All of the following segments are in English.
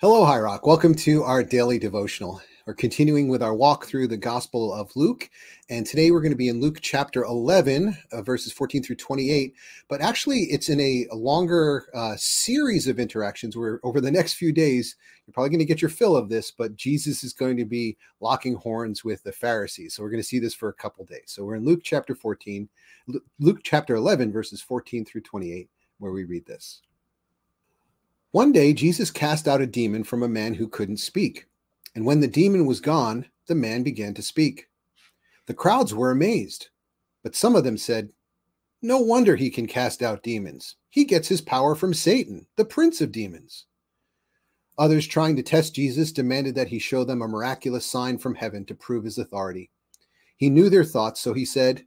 Hello, High Rock. Welcome to our daily devotional. We're continuing with our walk through the Gospel of Luke. And today we're going to be in Luke chapter 11, uh, verses 14 through 28. But actually, it's in a, longer uh, series of interactions where over the next few days, you're probably going to get your fill of this, but Jesus is going to be locking horns with the Pharisees. So we're going to see this for a couple days. So we're in Luke chapter 14, Luke chapter 11, verses 14 through 28, where we read this. One day, Jesus cast out a demon from a man who couldn't speak. And when the demon was gone, the man began to speak. The crowds were amazed, but some of them said, No wonder he can cast out demons. He gets his power from Satan, the prince of demons. Others, trying to test Jesus, demanded that he show them a miraculous sign from heaven to prove his authority. He knew their thoughts, so he said,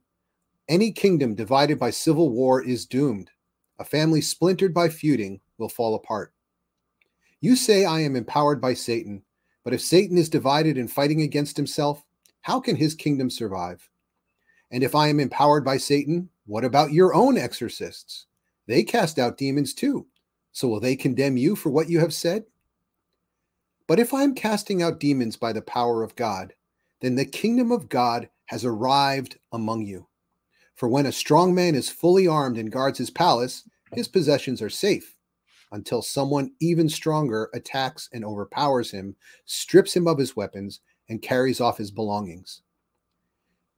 Any kingdom divided by civil war is doomed. A family splintered by feuding will fall apart. You say I am empowered by Satan, but if Satan is divided and fighting against himself, how can his kingdom survive? And if I am empowered by Satan, what about your own exorcists? They cast out demons too. So will they condemn you for what you have said? But if I am casting out demons by the power of God, then the kingdom of God has arrived among you. For when a strong man is fully armed and guards his palace, his possessions are safe until someone even stronger attacks and overpowers him, strips him of his weapons, and carries off his belongings.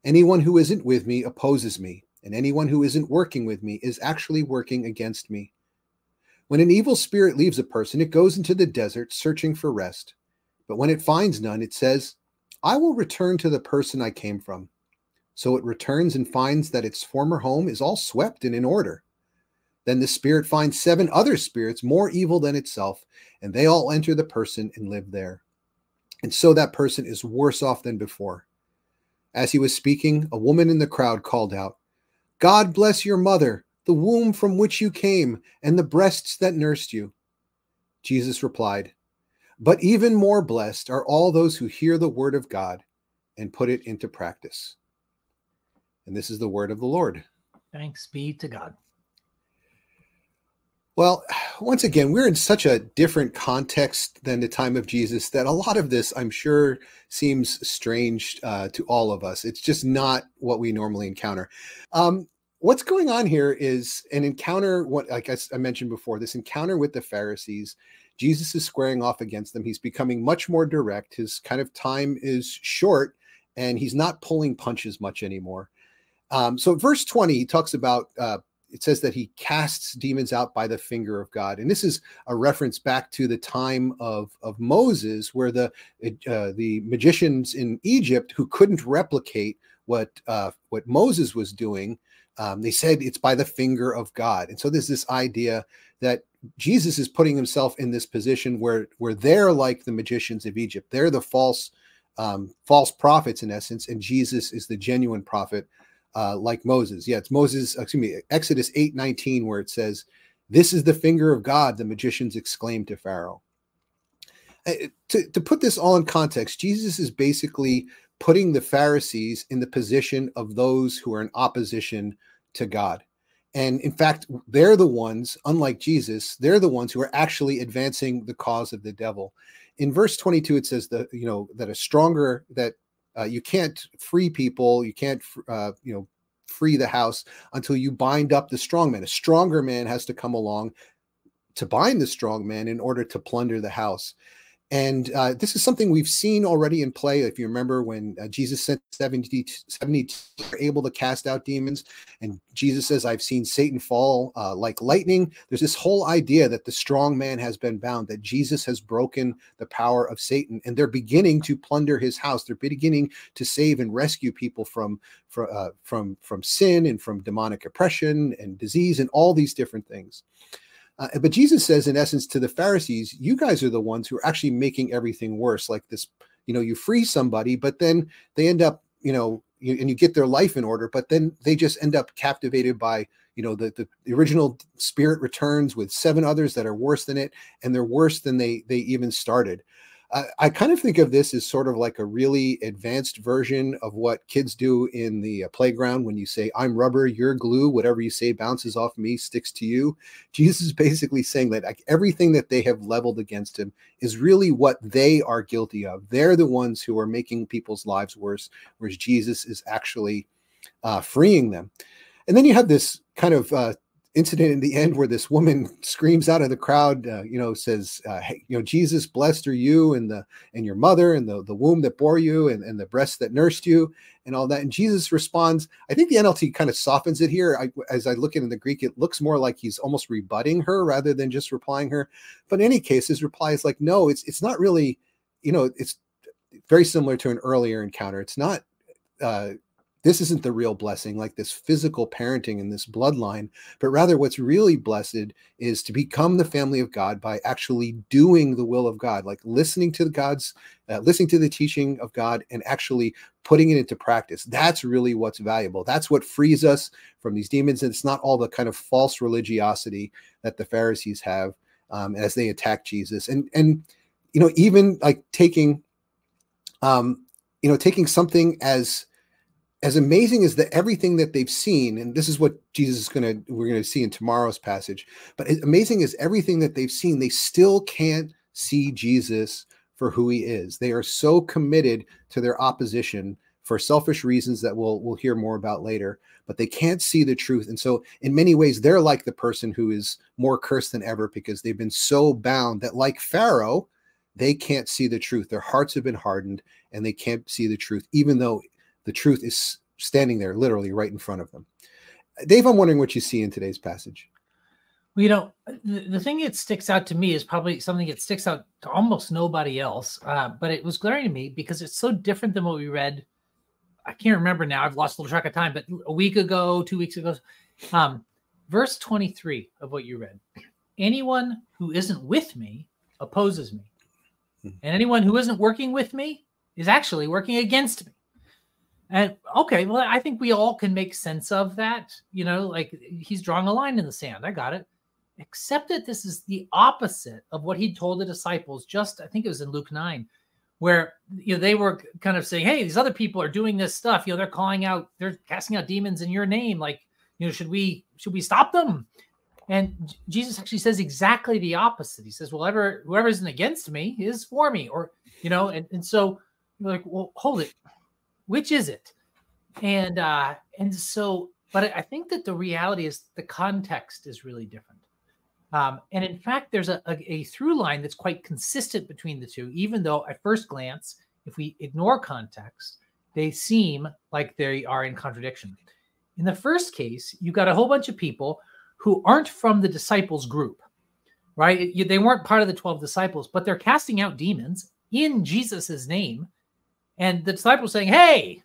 Anyone who isn't with me opposes me, and anyone who isn't working with me is actually working against me. When an evil spirit leaves a person, it goes into the desert searching for rest. But when it finds none, it says, I will return to the person I came from. So it returns and finds that its former home is all swept and in order. Then the spirit finds seven other spirits more evil than itself, and they all enter the person and live there. And so that person is worse off than before. As he was speaking, a woman in the crowd called out, God bless your mother, the womb from which you came, and the breasts that nursed you. Jesus replied, But even more blessed are all those who hear the word of God and put it into practice. And this is the word of the Lord. Thanks be to God. Well, once again, we're in such a different context than the time of Jesus that a lot of this, I'm sure, seems strange uh, to all of us. It's just not what we normally encounter. Um, what's going on here is an encounter, what like I, I mentioned before, this encounter with the Pharisees. Jesus is squaring off against them. He's becoming much more direct. His kind of time is short, and he's not pulling punches much anymore. Um, so, verse 20, he talks about uh, it says that he casts demons out by the finger of God. And this is a reference back to the time of, of Moses, where the uh, the magicians in Egypt who couldn't replicate what uh, what Moses was doing, um, they said it's by the finger of God. And so there's this idea that Jesus is putting himself in this position where where they're like the magicians of Egypt. They're the false um, false prophets in essence, and Jesus is the genuine prophet uh, like Moses. Yeah, it's Moses, excuse me, Exodus 8 19, where it says, This is the finger of God, the magicians exclaimed to Pharaoh. Uh, to, to put this all in context, Jesus is basically putting the Pharisees in the position of those who are in opposition to God. And in fact, they're the ones, unlike Jesus, they're the ones who are actually advancing the cause of the devil. In verse 22, it says that, you know, that a stronger, that uh, you can't free people. You can't, uh, you know, free the house until you bind up the strong man. A stronger man has to come along to bind the strong man in order to plunder the house. And uh, this is something we've seen already in play. If you remember when uh, Jesus sent 70, 70 able to cast out demons, and Jesus says, I've seen Satan fall uh, like lightning. There's this whole idea that the strong man has been bound, that Jesus has broken the power of Satan, and they're beginning to plunder his house. They're beginning to save and rescue people from, from, uh, from, from sin and from demonic oppression and disease and all these different things. Uh, but Jesus says, in essence, to the Pharisees, you guys are the ones who are actually making everything worse. Like this, you know, you free somebody, but then they end up, you know, you, and you get their life in order, but then they just end up captivated by, you know, the, the, the original spirit returns with seven others that are worse than it, and they're worse than they they even started. I, I, kind of think of this as sort of like a really advanced version of what kids do in the uh, playground when you say, I'm rubber, you're glue, whatever you say bounces off me, sticks to you. Jesus is basically saying that like, everything that they have leveled against him is really what they are guilty of. They're the ones who are making people's lives worse, whereas Jesus is actually uh, freeing them. And then you have this kind of uh, incident in the end where this woman screams out of the crowd, uh, you know, says, uh, hey, you know, Jesus blessed are you and the and your mother and the, the womb that bore you and, and the breast that nursed you and all that. And Jesus responds, I think the NLT kind of softens it here. I, as I look at in the Greek, it looks more like he's almost rebutting her rather than just replying her. But in any case, his reply is like, no, it's it's not really, you know, it's very similar to an earlier encounter. It's not uh, this isn't the real blessing, like this physical parenting and this bloodline, but rather what's really blessed is to become the family of God by actually doing the will of God, like listening to God's, uh, listening to the teaching of God and actually putting it into practice. That's really what's valuable. That's what frees us from these demons. And it's not all the kind of false religiosity that the Pharisees have um, as they attack Jesus. And, and, you know, even like taking, um, you know, taking something as, as amazing as the everything that they've seen, and this is what Jesus is gonna we're gonna see in tomorrow's passage, but as amazing as everything that they've seen, they still can't see Jesus for who he is. They are so committed to their opposition for selfish reasons that we'll we'll hear more about later, but they can't see the truth. And so in many ways, they're like the person who is more cursed than ever because they've been so bound that like Pharaoh, they can't see the truth. Their hearts have been hardened and they can't see the truth, even though the truth is standing there literally right in front of them. Dave, I'm wondering what you see in today's passage. Well, you know, the, the thing that sticks out to me is probably something that sticks out to almost nobody else, uh, but it was glaring to me because it's so different than what we read. I can't remember now. I've lost a little track of time, but a week ago, two weeks ago, um, verse 23 of what you read anyone who isn't with me opposes me, hmm. and anyone who isn't working with me is actually working against me. And okay, well, I think we all can make sense of that. You know, like he's drawing a line in the sand. I got it. Except that this is the opposite of what he told the disciples. Just I think it was in Luke nine, where you know they were kind of saying, "Hey, these other people are doing this stuff. You know, they're calling out, they're casting out demons in your name. Like, you know, should we should we stop them?" And Jesus actually says exactly the opposite. He says, "Well, ever whoever isn't against me is for me," or you know, and and so like, well, hold it which is it? And uh and so but i think that the reality is the context is really different. Um and in fact there's a, a, a through line that's quite consistent between the two even though at first glance if we ignore context they seem like they are in contradiction. In the first case you got a whole bunch of people who aren't from the disciples group right? They weren't part of the 12 disciples but they're casting out demons in jesus's name and the disciples saying, "Hey,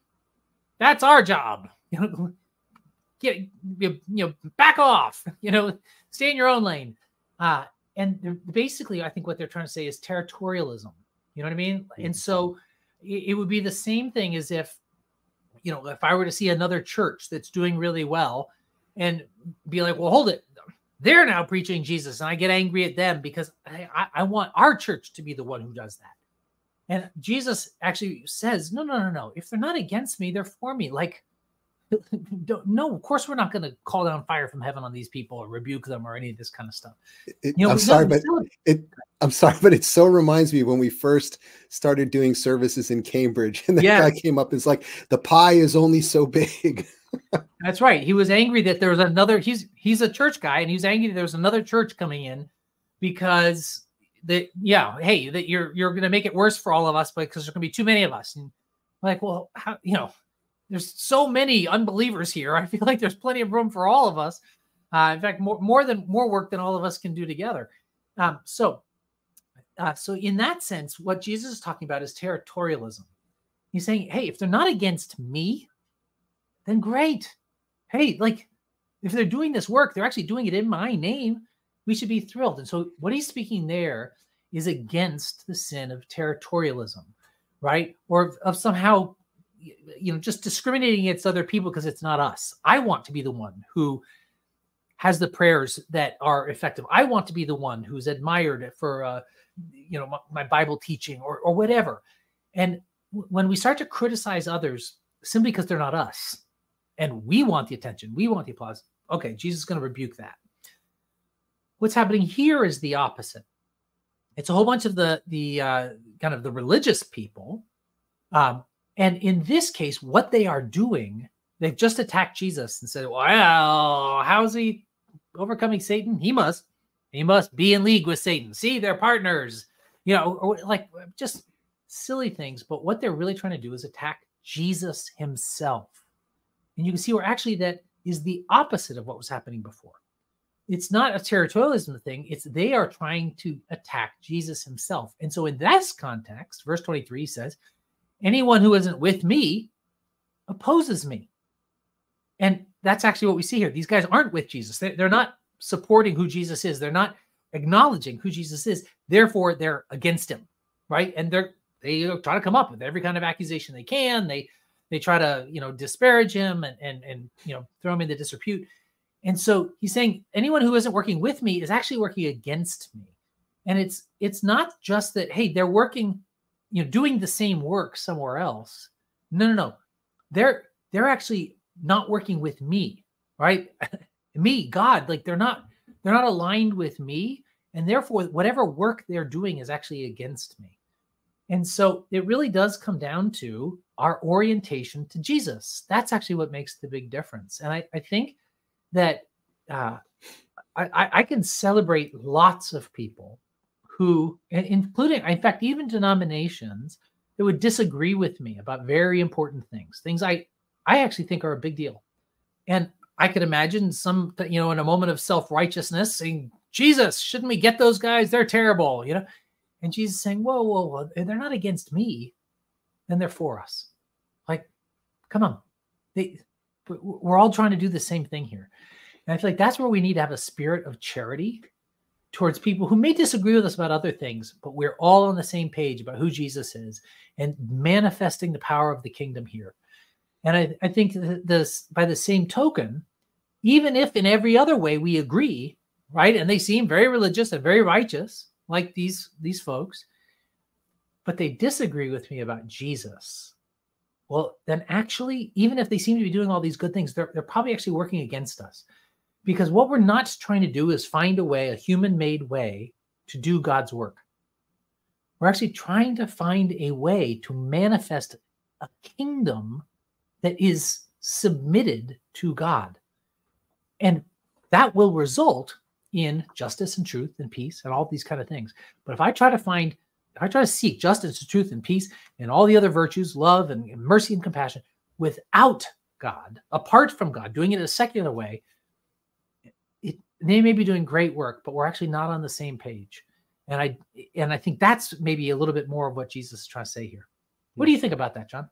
that's our job. You know, get you, know, back off. You know, stay in your own lane." Uh, and basically, I think what they're trying to say is territorialism. You know what I mean? Mm-hmm. And so it, it would be the same thing as if, you know, if I were to see another church that's doing really well, and be like, "Well, hold it." They're now preaching Jesus, and I get angry at them because I, I, I want our church to be the one who does that. And Jesus actually says, no, no, no, no. If they're not against me, they're for me. Like, no, of course we're not going to call down fire from heaven on these people or rebuke them or any of this kind of stuff. It, you know, I'm sorry, but it, I'm sorry, but it so reminds me when we first started doing services in Cambridge, and the yes. guy came up and it's like the pie is only so big. That's right. He was angry that there was another. He's he's a church guy, and he's angry that there was another church coming in because that yeah hey that you're you're going to make it worse for all of us because there's going to be too many of us. And like well how you know there's so many unbelievers here. I feel like there's plenty of room for all of us. Uh, in fact more more than more work than all of us can do together. Um, so uh, so in that sense what jesus is talking about is territorialism. He's saying hey if they're not against me then great. Hey like if they're doing this work they're actually doing it in my name we should be thrilled. And so, what he's speaking there is against the sin of territorialism, right? Or of somehow, you know, just discriminating against other people because it's not us. I want to be the one who has the prayers that are effective. I want to be the one who's admired for, uh, you know, my, my Bible teaching or, or whatever. And when we start to criticize others simply because they're not us and we want the attention, we want the applause, okay, Jesus is going to rebuke that. What's happening here is the opposite. It's a whole bunch of the the uh, kind of the religious people, um, and in this case, what they are doing, they've just attacked Jesus and said, "Well, how's he overcoming Satan? He must, he must be in league with Satan. See, they're partners, you know, or like just silly things. But what they're really trying to do is attack Jesus himself, and you can see where actually that is the opposite of what was happening before it's not a territorialism thing. It's they are trying to attack Jesus himself. And so, in this context, verse 23 says, Anyone who isn't with me opposes me. And that's actually what we see here. These guys aren't with Jesus, they're not supporting who Jesus is, they're not acknowledging who Jesus is. Therefore, they're against him, right? And they're they try to come up with every kind of accusation they can. They they try to you know disparage him and and and you know throw him into disrepute. And so he's saying anyone who isn't working with me is actually working against me. And it's it's not just that hey they're working you know doing the same work somewhere else. No no no. They're they're actually not working with me, right? me, God, like they're not they're not aligned with me and therefore whatever work they're doing is actually against me. And so it really does come down to our orientation to Jesus. That's actually what makes the big difference. And I, I think that uh, I, I can celebrate lots of people who, including, in fact, even denominations that would disagree with me about very important things, things I, I actually think are a big deal. And I could imagine some, you know, in a moment of self righteousness saying, Jesus, shouldn't we get those guys? They're terrible, you know? And Jesus saying, whoa, whoa, whoa, they're not against me, then they're for us. Like, come on. They, we're all trying to do the same thing here. And I feel like that's where we need to have a spirit of charity towards people who may disagree with us about other things, but we're all on the same page about who Jesus is and manifesting the power of the kingdom here. And I, I think this by the same token, even if in every other way we agree, right? And they seem very religious and very righteous, like these these folks, but they disagree with me about Jesus well, then actually, even if they seem to be doing all these good things, they're, they're probably actually working against us. Because what we're not trying to do is find a way, a human made way to do God's work. We're actually trying to find a way to manifest a kingdom that is submitted to God. And that will result in justice and truth and peace and all these kind of things. But if I try to find I try to seek justice, truth, and peace, and all the other virtues, love and mercy and compassion, without God, apart from God, doing it in a secular way. It, they may be doing great work, but we're actually not on the same page. And I and I think that's maybe a little bit more of what Jesus is trying to say here. What do you think about that, John?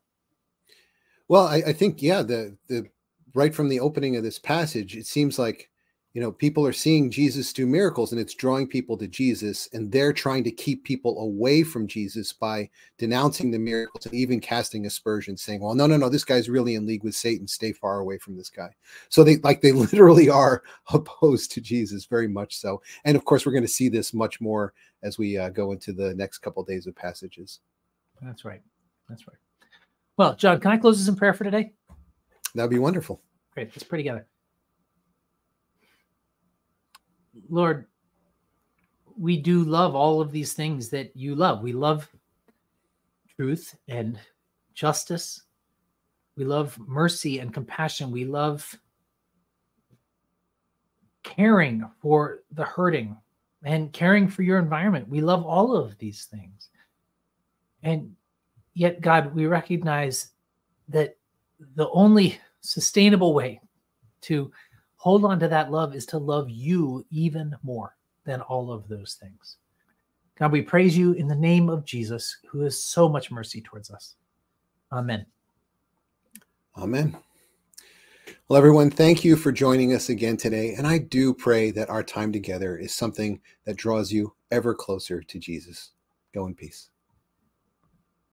Well, I, I think yeah, the the right from the opening of this passage, it seems like you know people are seeing jesus do miracles and it's drawing people to jesus and they're trying to keep people away from jesus by denouncing the miracles and even casting aspersions saying well no no no this guy's really in league with satan. Stay far away from this guy. So they like they literally are opposed to jesus very much so. And of course we're going to see this much more as we uh, go into the next couple of days of passages. That's right. That's right. Well john can i close this in prayer for today? That'd be wonderful. Great. Let's pray together Lord, we do love all of these things that you love. We love truth and justice. We love mercy and compassion. We love caring for the hurting and caring for your environment. We love all of these things. And yet, God, we recognize that the only sustainable way to hold on to that love is to love you even more than all of those things. God, we praise you in the name of Jesus, who is so much mercy towards us. Amen. Amen. Well, everyone, thank you for joining us again today. And I do pray that our time together is something that draws you ever closer to Jesus. Go in peace.